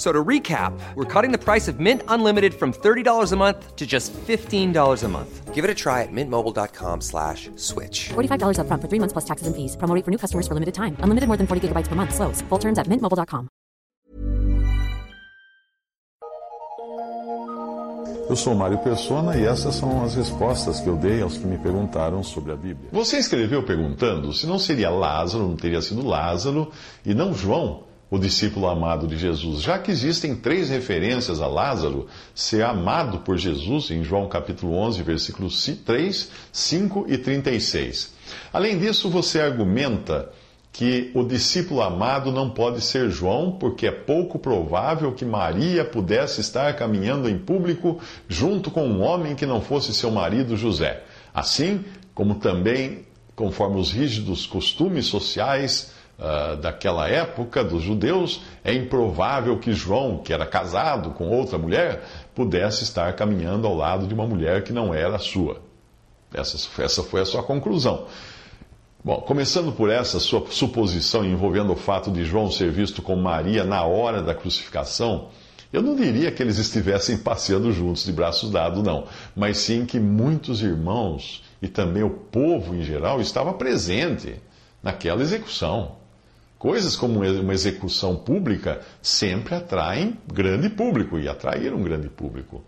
So to recap, we're cutting the price of Mint Unlimited from $30 a month to just $15 a month. Give it a try at mintmobile.com slash switch. $45 upfront for three months plus taxes and fees. Promo rate for new customers for limited time. Unlimited more than 40 gigabytes per month. Slows. Full terms at mintmobile.com. Eu sou Mário Persona e essas são as respostas que eu dei aos que me perguntaram sobre a Bíblia. Você escreveu perguntando se não seria Lázaro, não teria sido Lázaro, e não João, o discípulo amado de Jesus, já que existem três referências a Lázaro ser amado por Jesus em João capítulo 11, versículos 3, 5 e 36. Além disso, você argumenta que o discípulo amado não pode ser João, porque é pouco provável que Maria pudesse estar caminhando em público junto com um homem que não fosse seu marido José. Assim como também, conforme os rígidos costumes sociais uh, daquela época dos judeus, é improvável que João, que era casado com outra mulher, pudesse estar caminhando ao lado de uma mulher que não era sua. Essa, essa foi a sua conclusão. Bom, começando por essa sua suposição envolvendo o fato de João ser visto com Maria na hora da crucificação, eu não diria que eles estivessem passeando juntos de braços dados, não, mas sim que muitos irmãos e também o povo em geral estava presente naquela execução. Coisas como uma execução pública sempre atraem grande público e atraíram um grande público.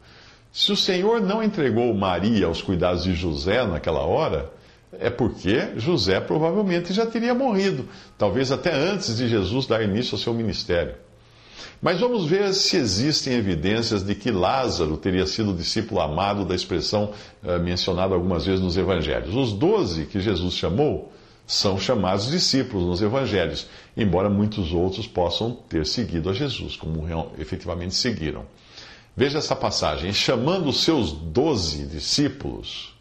Se o Senhor não entregou Maria aos cuidados de José naquela hora, é porque José provavelmente já teria morrido, talvez até antes de Jesus dar início ao seu ministério. Mas vamos ver se existem evidências de que Lázaro teria sido discípulo amado da expressão uh, mencionada algumas vezes nos evangelhos. Os doze que Jesus chamou são chamados discípulos nos evangelhos, embora muitos outros possam ter seguido a Jesus, como efetivamente seguiram. Veja essa passagem: chamando os seus doze discípulos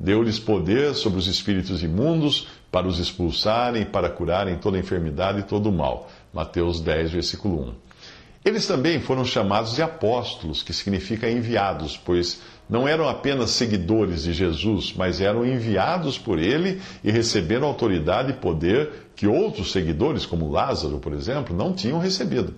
Deu-lhes poder sobre os espíritos imundos para os expulsarem, para curarem toda enfermidade e todo mal. Mateus 10, versículo 1. Eles também foram chamados de apóstolos, que significa enviados, pois não eram apenas seguidores de Jesus, mas eram enviados por ele e receberam autoridade e poder que outros seguidores, como Lázaro, por exemplo, não tinham recebido.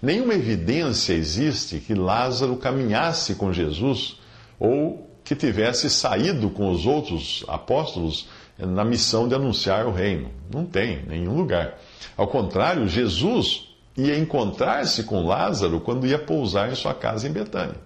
Nenhuma evidência existe que Lázaro caminhasse com Jesus ou que tivesse saído com os outros apóstolos na missão de anunciar o reino. Não tem, em nenhum lugar. Ao contrário, Jesus ia encontrar-se com Lázaro quando ia pousar em sua casa em Betânia.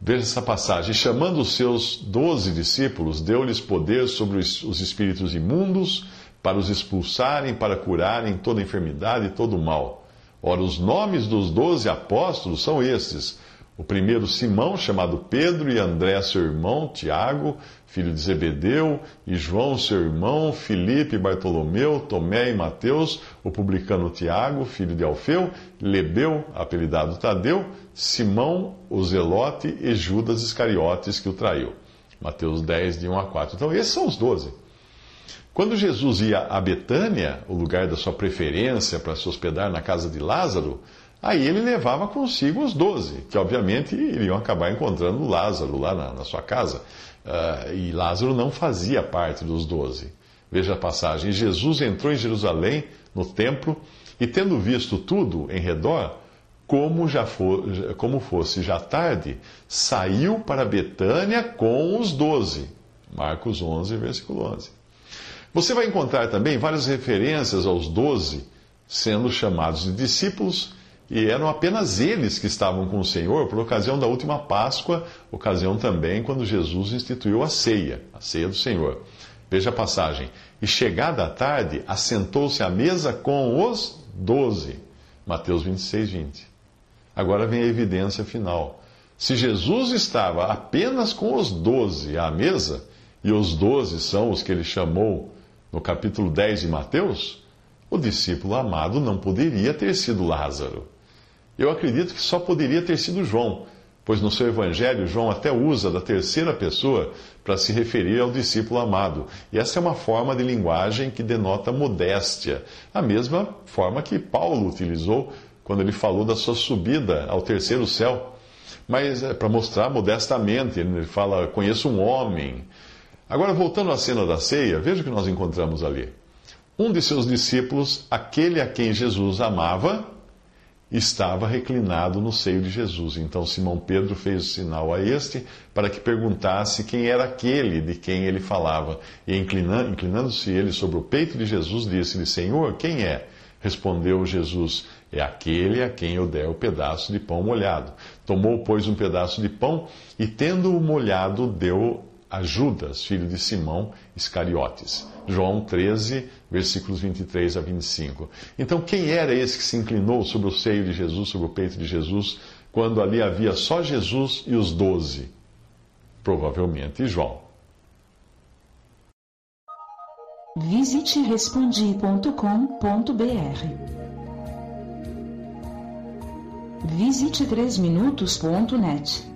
Veja essa passagem. Chamando os seus doze discípulos, deu-lhes poder sobre os espíritos imundos para os expulsarem, para curarem toda enfermidade e todo mal. Ora, os nomes dos doze apóstolos são estes o primeiro Simão, chamado Pedro, e André, seu irmão, Tiago, filho de Zebedeu, e João, seu irmão, Filipe, Bartolomeu, Tomé e Mateus, o publicano Tiago, filho de Alfeu, Lebeu, apelidado Tadeu, Simão, o Zelote e Judas Iscariotes, que o traiu. Mateus 10, de 1 a 4. Então, esses são os doze. Quando Jesus ia a Betânia, o lugar da sua preferência para se hospedar na casa de Lázaro, Aí ele levava consigo os doze, que obviamente iriam acabar encontrando Lázaro lá na, na sua casa. Uh, e Lázaro não fazia parte dos doze. Veja a passagem: Jesus entrou em Jerusalém, no templo, e tendo visto tudo em redor, como, já for, como fosse já tarde, saiu para Betânia com os doze. Marcos 11, versículo 11. Você vai encontrar também várias referências aos doze sendo chamados de discípulos e eram apenas eles que estavam com o Senhor por ocasião da última Páscoa, ocasião também quando Jesus instituiu a ceia, a ceia do Senhor. Veja a passagem. E chegada a tarde, assentou-se à mesa com os doze. Mateus 26, 20. Agora vem a evidência final. Se Jesus estava apenas com os doze à mesa, e os doze são os que ele chamou no capítulo 10 de Mateus, o discípulo amado não poderia ter sido Lázaro. Eu acredito que só poderia ter sido João, pois no seu evangelho João até usa da terceira pessoa para se referir ao discípulo amado. E essa é uma forma de linguagem que denota modéstia, a mesma forma que Paulo utilizou quando ele falou da sua subida ao terceiro céu. Mas é para mostrar modestamente, ele fala: Conheço um homem. Agora, voltando à cena da ceia, veja o que nós encontramos ali. Um de seus discípulos, aquele a quem Jesus amava, estava reclinado no seio de Jesus. Então Simão Pedro fez sinal a este para que perguntasse quem era aquele de quem ele falava. E inclinando-se ele sobre o peito de Jesus, disse-lhe: Senhor, quem é? Respondeu Jesus: É aquele a quem eu der o pedaço de pão molhado. Tomou, pois, um pedaço de pão e, tendo-o molhado, deu a Judas, filho de Simão Iscariotes. João 13, versículos 23 a 25. Então, quem era esse que se inclinou sobre o seio de Jesus, sobre o peito de Jesus, quando ali havia só Jesus e os doze? Provavelmente João. Visite respondi.com.br. Visite 3minutos.net.